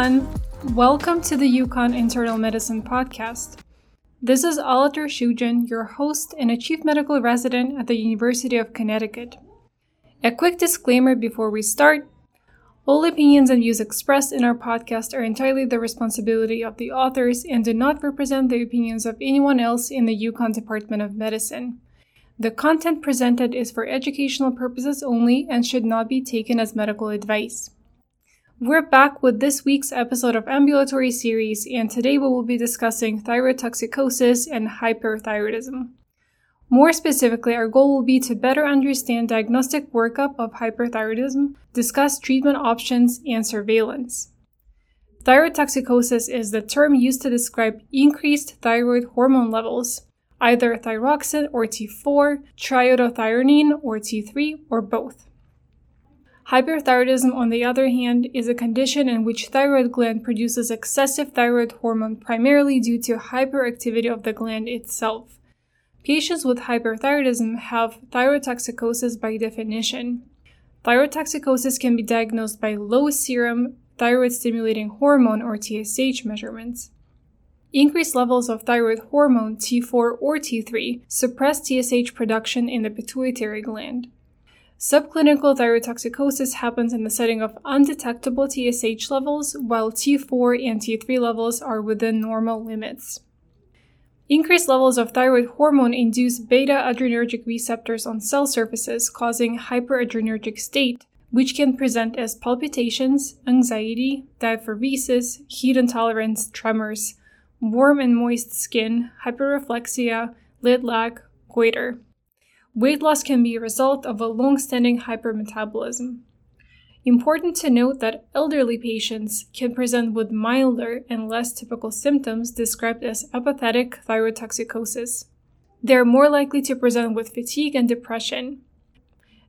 Everyone. Welcome to the UConn Internal Medicine Podcast. This is Alatar Shujan, your host and a chief medical resident at the University of Connecticut. A quick disclaimer before we start all opinions and views expressed in our podcast are entirely the responsibility of the authors and do not represent the opinions of anyone else in the UConn Department of Medicine. The content presented is for educational purposes only and should not be taken as medical advice. We're back with this week's episode of Ambulatory Series, and today we will be discussing thyrotoxicosis and hyperthyroidism. More specifically, our goal will be to better understand diagnostic workup of hyperthyroidism, discuss treatment options, and surveillance. Thyrotoxicosis is the term used to describe increased thyroid hormone levels, either thyroxine or T4, triiodothyronine or T3, or both. Hyperthyroidism, on the other hand, is a condition in which thyroid gland produces excessive thyroid hormone primarily due to hyperactivity of the gland itself. Patients with hyperthyroidism have thyrotoxicosis by definition. Thyrotoxicosis can be diagnosed by low serum thyroid stimulating hormone or TSH measurements. Increased levels of thyroid hormone T4 or T3 suppress TSH production in the pituitary gland. Subclinical thyrotoxicosis happens in the setting of undetectable TSH levels, while T4 and T3 levels are within normal limits. Increased levels of thyroid hormone induce beta adrenergic receptors on cell surfaces, causing hyperadrenergic state, which can present as palpitations, anxiety, diaphoresis, heat intolerance, tremors, warm and moist skin, hyperreflexia, lid lag, goiter. Weight loss can be a result of a long-standing hypermetabolism. Important to note that elderly patients can present with milder and less typical symptoms described as apathetic thyrotoxicosis. They are more likely to present with fatigue and depression.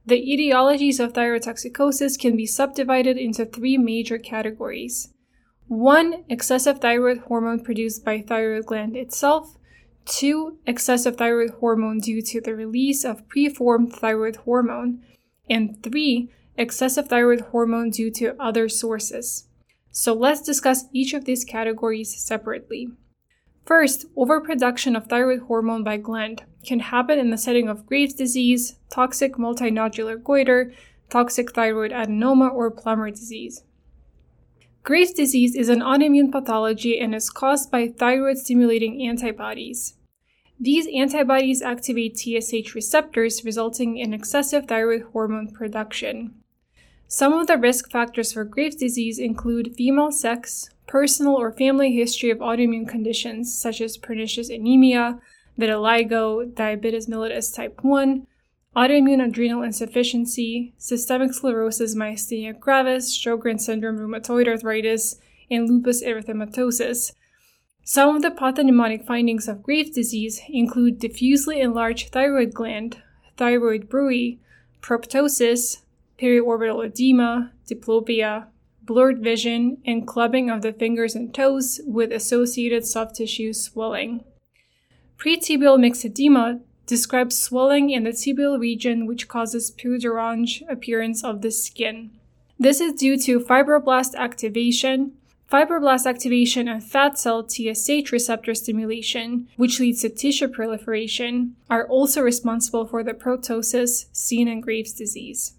The etiologies of thyrotoxicosis can be subdivided into three major categories 1. Excessive thyroid hormone produced by thyroid gland itself. 2. Excessive thyroid hormone due to the release of preformed thyroid hormone. And 3. Excessive thyroid hormone due to other sources. So let's discuss each of these categories separately. First, overproduction of thyroid hormone by gland can happen in the setting of Graves' disease, toxic multinodular goiter, toxic thyroid adenoma, or Plummer disease. Graves' disease is an autoimmune pathology and is caused by thyroid stimulating antibodies. These antibodies activate TSH receptors, resulting in excessive thyroid hormone production. Some of the risk factors for Graves' disease include female sex, personal or family history of autoimmune conditions such as pernicious anemia, vitiligo, diabetes mellitus type 1, autoimmune adrenal insufficiency, systemic sclerosis, myasthenia gravis, Sjogren's syndrome, rheumatoid arthritis, and lupus erythematosus. Some of the pathognomonic findings of Graves' disease include diffusely enlarged thyroid gland, thyroid bruit, proptosis, periorbital edema, diplopia, blurred vision, and clubbing of the fingers and toes with associated soft tissue swelling. Pretibial myxedema describes swelling in the tibial region which causes peau d'orange appearance of the skin. This is due to fibroblast activation, fibroblast activation and fat cell TSH receptor stimulation, which leads to tissue proliferation, are also responsible for the proptosis seen in Graves' disease.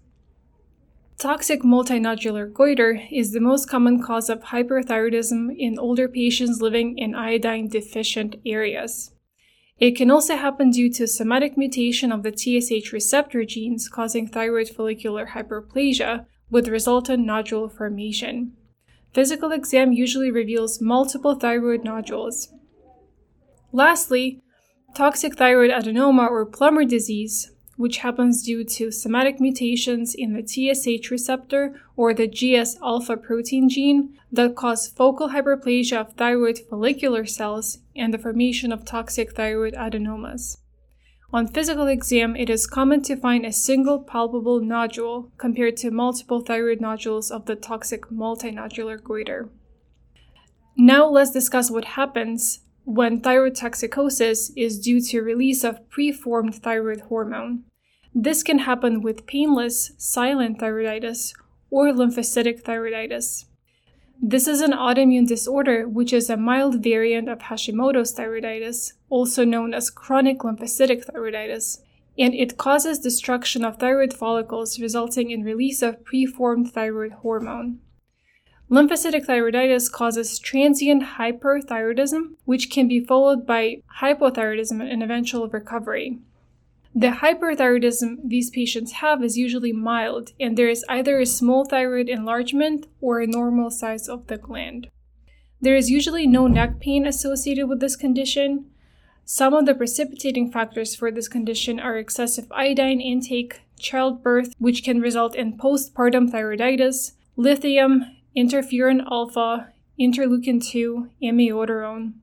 Toxic multinodular goiter is the most common cause of hyperthyroidism in older patients living in iodine deficient areas. It can also happen due to somatic mutation of the TSH receptor genes causing thyroid follicular hyperplasia with resultant nodule formation. Physical exam usually reveals multiple thyroid nodules. Lastly, toxic thyroid adenoma or Plummer disease which happens due to somatic mutations in the TSH receptor or the GS alpha protein gene that cause focal hyperplasia of thyroid follicular cells and the formation of toxic thyroid adenomas. On physical exam, it is common to find a single palpable nodule compared to multiple thyroid nodules of the toxic multinodular goiter. Now let's discuss what happens when thyrotoxicosis is due to release of preformed thyroid hormone. This can happen with painless silent thyroiditis or lymphocytic thyroiditis. This is an autoimmune disorder which is a mild variant of Hashimoto's thyroiditis, also known as chronic lymphocytic thyroiditis, and it causes destruction of thyroid follicles, resulting in release of preformed thyroid hormone. Lymphocytic thyroiditis causes transient hyperthyroidism, which can be followed by hypothyroidism and eventual recovery. The hyperthyroidism these patients have is usually mild, and there is either a small thyroid enlargement or a normal size of the gland. There is usually no neck pain associated with this condition. Some of the precipitating factors for this condition are excessive iodine intake, childbirth, which can result in postpartum thyroiditis, lithium, interferon alpha, interleukin 2, amiodarone.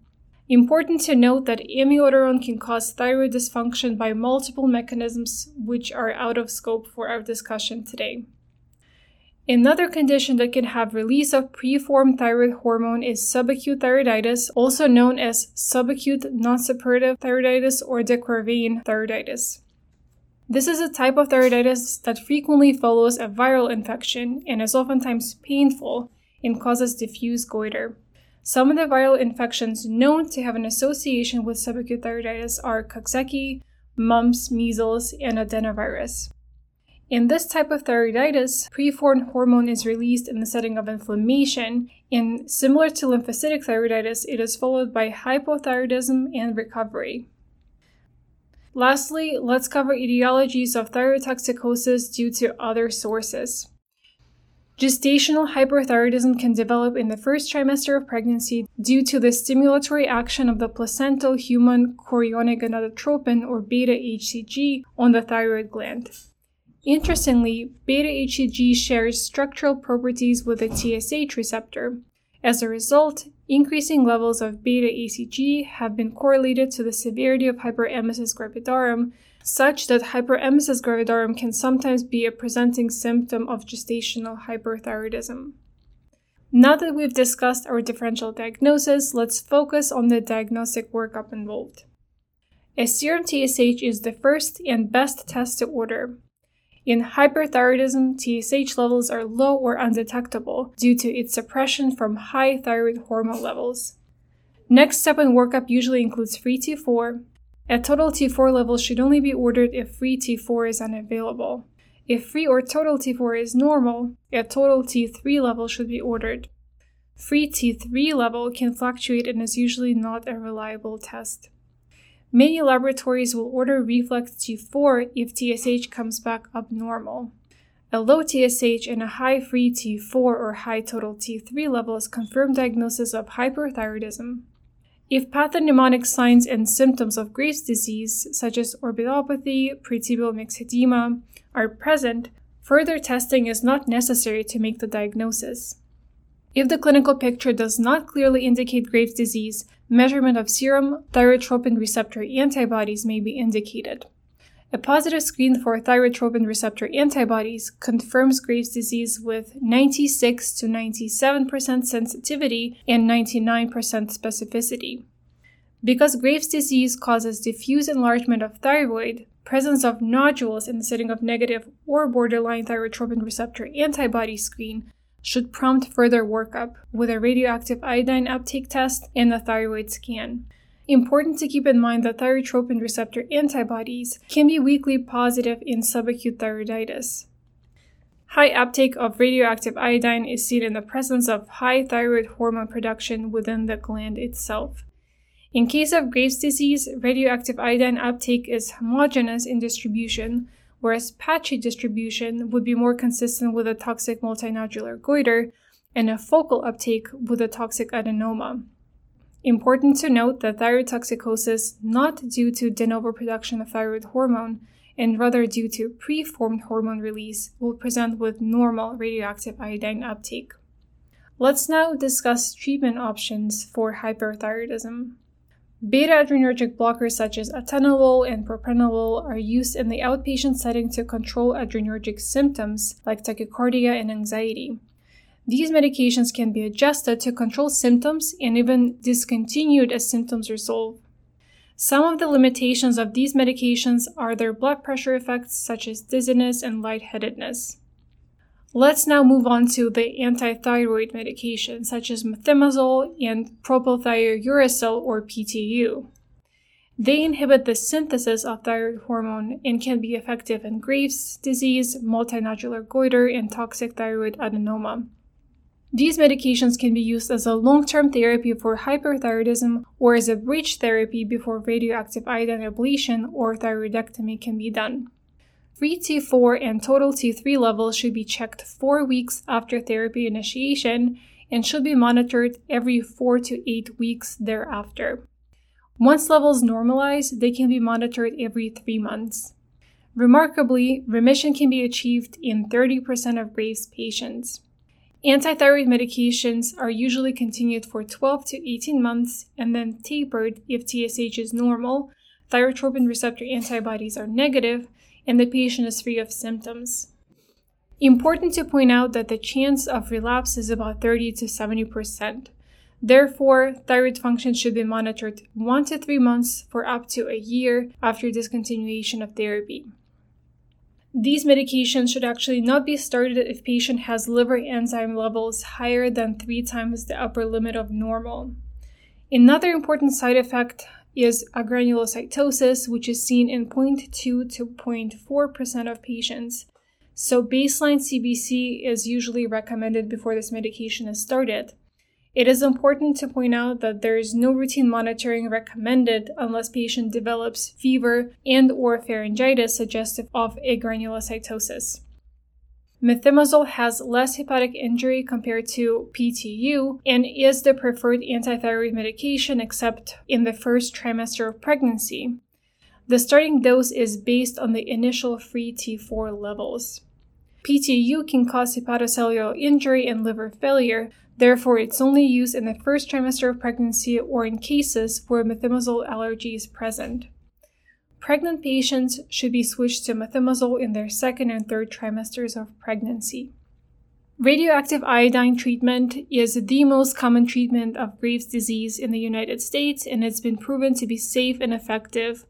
Important to note that amiodarone can cause thyroid dysfunction by multiple mechanisms which are out of scope for our discussion today. Another condition that can have release of preformed thyroid hormone is subacute thyroiditis, also known as subacute nonsuppurative thyroiditis or de Quervain thyroiditis. This is a type of thyroiditis that frequently follows a viral infection and is oftentimes painful and causes diffuse goiter. Some of the viral infections known to have an association with subacute thyroiditis are Coxsackie, mumps, measles, and adenovirus. In this type of thyroiditis, preformed hormone is released in the setting of inflammation, and similar to lymphocytic thyroiditis, it is followed by hypothyroidism and recovery. Lastly, let's cover etiologies of thyrotoxicosis due to other sources. Gestational hyperthyroidism can develop in the first trimester of pregnancy due to the stimulatory action of the placental human chorionic gonadotropin or beta HCG on the thyroid gland. Interestingly, beta HCG shares structural properties with the TSH receptor. As a result, increasing levels of beta HCG have been correlated to the severity of hyperemesis gravidarum, such that hyperemesis gravidarum can sometimes be a presenting symptom of gestational hyperthyroidism. Now that we've discussed our differential diagnosis, let's focus on the diagnostic workup involved. A serum TSH is the first and best test to order. In hyperthyroidism, TSH levels are low or undetectable due to its suppression from high thyroid hormone levels. Next step in workup usually includes free T4, a total T4 level should only be ordered if free T4 is unavailable. If free or total T4 is normal, a total T3 level should be ordered. Free T3 level can fluctuate and is usually not a reliable test. Many laboratories will order reflex T4 if TSH comes back abnormal. A low TSH and a high free T4 or high total T3 level is confirmed diagnosis of hyperthyroidism. If pathognomonic signs and symptoms of Graves' disease, such as orbitopathy, pretibial myxedema, are present, further testing is not necessary to make the diagnosis. If the clinical picture does not clearly indicate Graves' disease, measurement of serum thyrotropin receptor antibodies may be indicated. A positive screen for thyrotropin receptor antibodies confirms Graves' disease with 96 to 97% sensitivity and 99% specificity. Because Graves' disease causes diffuse enlargement of thyroid, presence of nodules in the setting of negative or borderline thyrotropin receptor antibody screen should prompt further workup with a radioactive iodine uptake test and a thyroid scan. Important to keep in mind that thyrotropin receptor antibodies can be weakly positive in subacute thyroiditis. High uptake of radioactive iodine is seen in the presence of high thyroid hormone production within the gland itself. In case of Graves' disease, radioactive iodine uptake is homogeneous in distribution, whereas patchy distribution would be more consistent with a toxic multinodular goiter and a focal uptake with a toxic adenoma. Important to note that thyrotoxicosis not due to de novo production of thyroid hormone and rather due to preformed hormone release will present with normal radioactive iodine uptake. Let's now discuss treatment options for hyperthyroidism. Beta adrenergic blockers such as atenolol and propranolol are used in the outpatient setting to control adrenergic symptoms like tachycardia and anxiety. These medications can be adjusted to control symptoms and even discontinued as symptoms resolve. Some of the limitations of these medications are their blood pressure effects, such as dizziness and lightheadedness. Let's now move on to the antithyroid medications such as methimazole and propylthiouracil or PTU. They inhibit the synthesis of thyroid hormone and can be effective in Graves' disease, multinodular goiter, and toxic thyroid adenoma. These medications can be used as a long term therapy for hyperthyroidism or as a bridge therapy before radioactive iodine ablation or thyroidectomy can be done. Free T4 and total T3 levels should be checked four weeks after therapy initiation and should be monitored every four to eight weeks thereafter. Once levels normalize, they can be monitored every three months. Remarkably, remission can be achieved in 30% of Graves patients. Antithyroid medications are usually continued for 12 to 18 months and then tapered if TSH is normal, thyrotropin receptor antibodies are negative, and the patient is free of symptoms. Important to point out that the chance of relapse is about 30 to 70%. Therefore, thyroid function should be monitored 1 to 3 months for up to a year after discontinuation of therapy. These medications should actually not be started if patient has liver enzyme levels higher than 3 times the upper limit of normal. Another important side effect is agranulocytosis, which is seen in 0.2 to 0.4% of patients. So, baseline CBC is usually recommended before this medication is started. It is important to point out that there is no routine monitoring recommended unless patient develops fever and or pharyngitis suggestive of agranulocytosis. Methimazole has less hepatic injury compared to PTU and is the preferred antithyroid medication except in the first trimester of pregnancy. The starting dose is based on the initial free T4 levels. PTU can cause hepatocellular injury and liver failure, therefore, it's only used in the first trimester of pregnancy or in cases where methimazole allergy is present. Pregnant patients should be switched to methimazole in their second and third trimesters of pregnancy. Radioactive iodine treatment is the most common treatment of Graves' disease in the United States, and it's been proven to be safe and effective.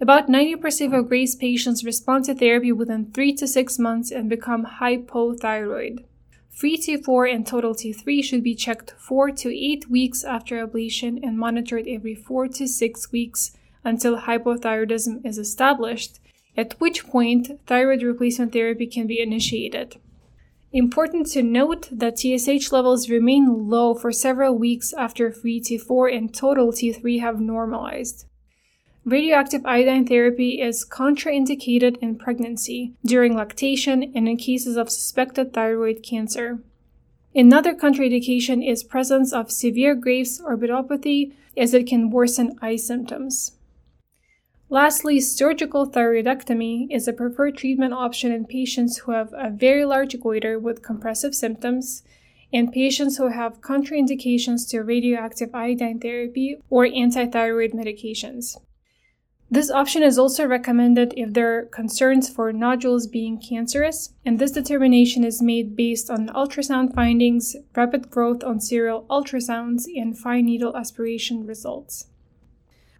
About 90% of Graves' patients respond to therapy within 3 to 6 months and become hypothyroid. Free T4 and total T3 should be checked 4 to 8 weeks after ablation and monitored every 4 to 6 weeks until hypothyroidism is established, at which point thyroid replacement therapy can be initiated. Important to note that TSH levels remain low for several weeks after free T4 and total T3 have normalized. Radioactive iodine therapy is contraindicated in pregnancy, during lactation, and in cases of suspected thyroid cancer. Another contraindication is presence of severe Graves' orbitopathy as it can worsen eye symptoms. Lastly, surgical thyroidectomy is a preferred treatment option in patients who have a very large goiter with compressive symptoms and patients who have contraindications to radioactive iodine therapy or antithyroid medications. This option is also recommended if there are concerns for nodules being cancerous, and this determination is made based on ultrasound findings, rapid growth on serial ultrasounds, and fine needle aspiration results.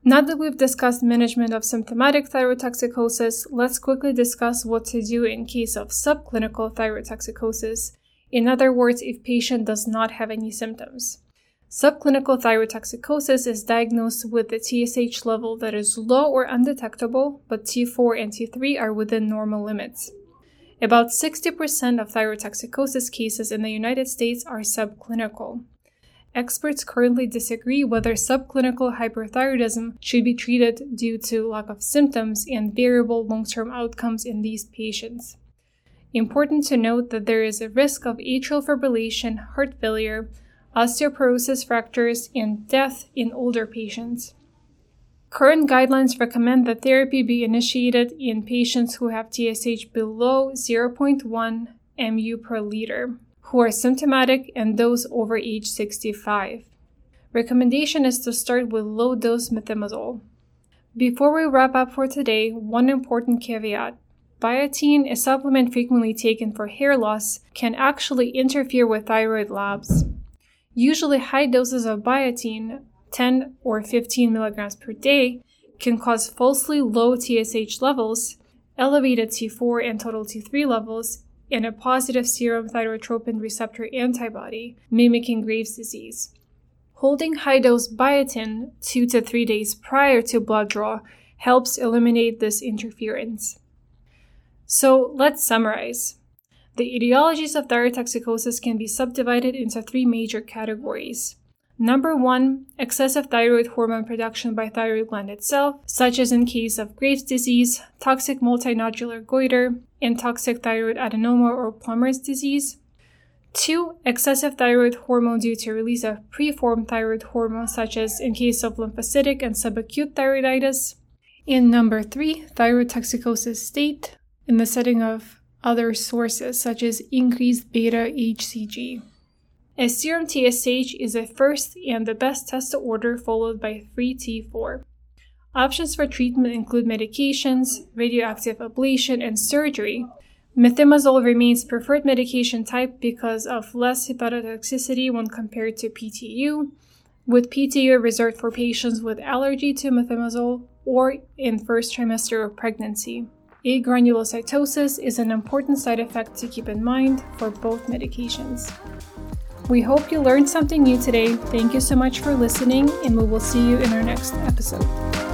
Now that we've discussed management of symptomatic thyrotoxicosis, let's quickly discuss what to do in case of subclinical thyrotoxicosis. In other words, if patient does not have any symptoms. Subclinical thyrotoxicosis is diagnosed with the TSH level that is low or undetectable, but T4 and T3 are within normal limits. About 60% of thyrotoxicosis cases in the United States are subclinical. Experts currently disagree whether subclinical hyperthyroidism should be treated due to lack of symptoms and variable long term outcomes in these patients. Important to note that there is a risk of atrial fibrillation, heart failure, osteoporosis fractures, and death in older patients. Current guidelines recommend that therapy be initiated in patients who have TSH below 0.1 mu per liter who are symptomatic and those over age 65. Recommendation is to start with low dose methimazole. Before we wrap up for today, one important caveat. Biotin, a supplement frequently taken for hair loss, can actually interfere with thyroid labs. Usually, high doses of biotin, 10 or 15 milligrams per day, can cause falsely low TSH levels, elevated T4 and total T3 levels, and a positive serum thyrotropin receptor antibody, mimicking Graves' disease. Holding high dose biotin two to three days prior to blood draw helps eliminate this interference. So let's summarize. The etiologies of thyrotoxicosis can be subdivided into three major categories. Number one, excessive thyroid hormone production by thyroid gland itself, such as in case of Graves' disease, toxic multinodular goiter, and toxic thyroid adenoma or Plummer's disease. Two, excessive thyroid hormone due to release of preformed thyroid hormone, such as in case of lymphocytic and subacute thyroiditis. And number three, thyroid toxicosis state in the setting of other sources, such as increased beta HCG. A serum TSH is a first and the best test to order, followed by free T4. Options for treatment include medications, radioactive ablation, and surgery. Methimazole remains preferred medication type because of less hepatotoxicity when compared to PTU, with PTU reserved for patients with allergy to methimazole or in first trimester of pregnancy. Agranulocytosis is an important side effect to keep in mind for both medications. We hope you learned something new today. Thank you so much for listening, and we will see you in our next episode.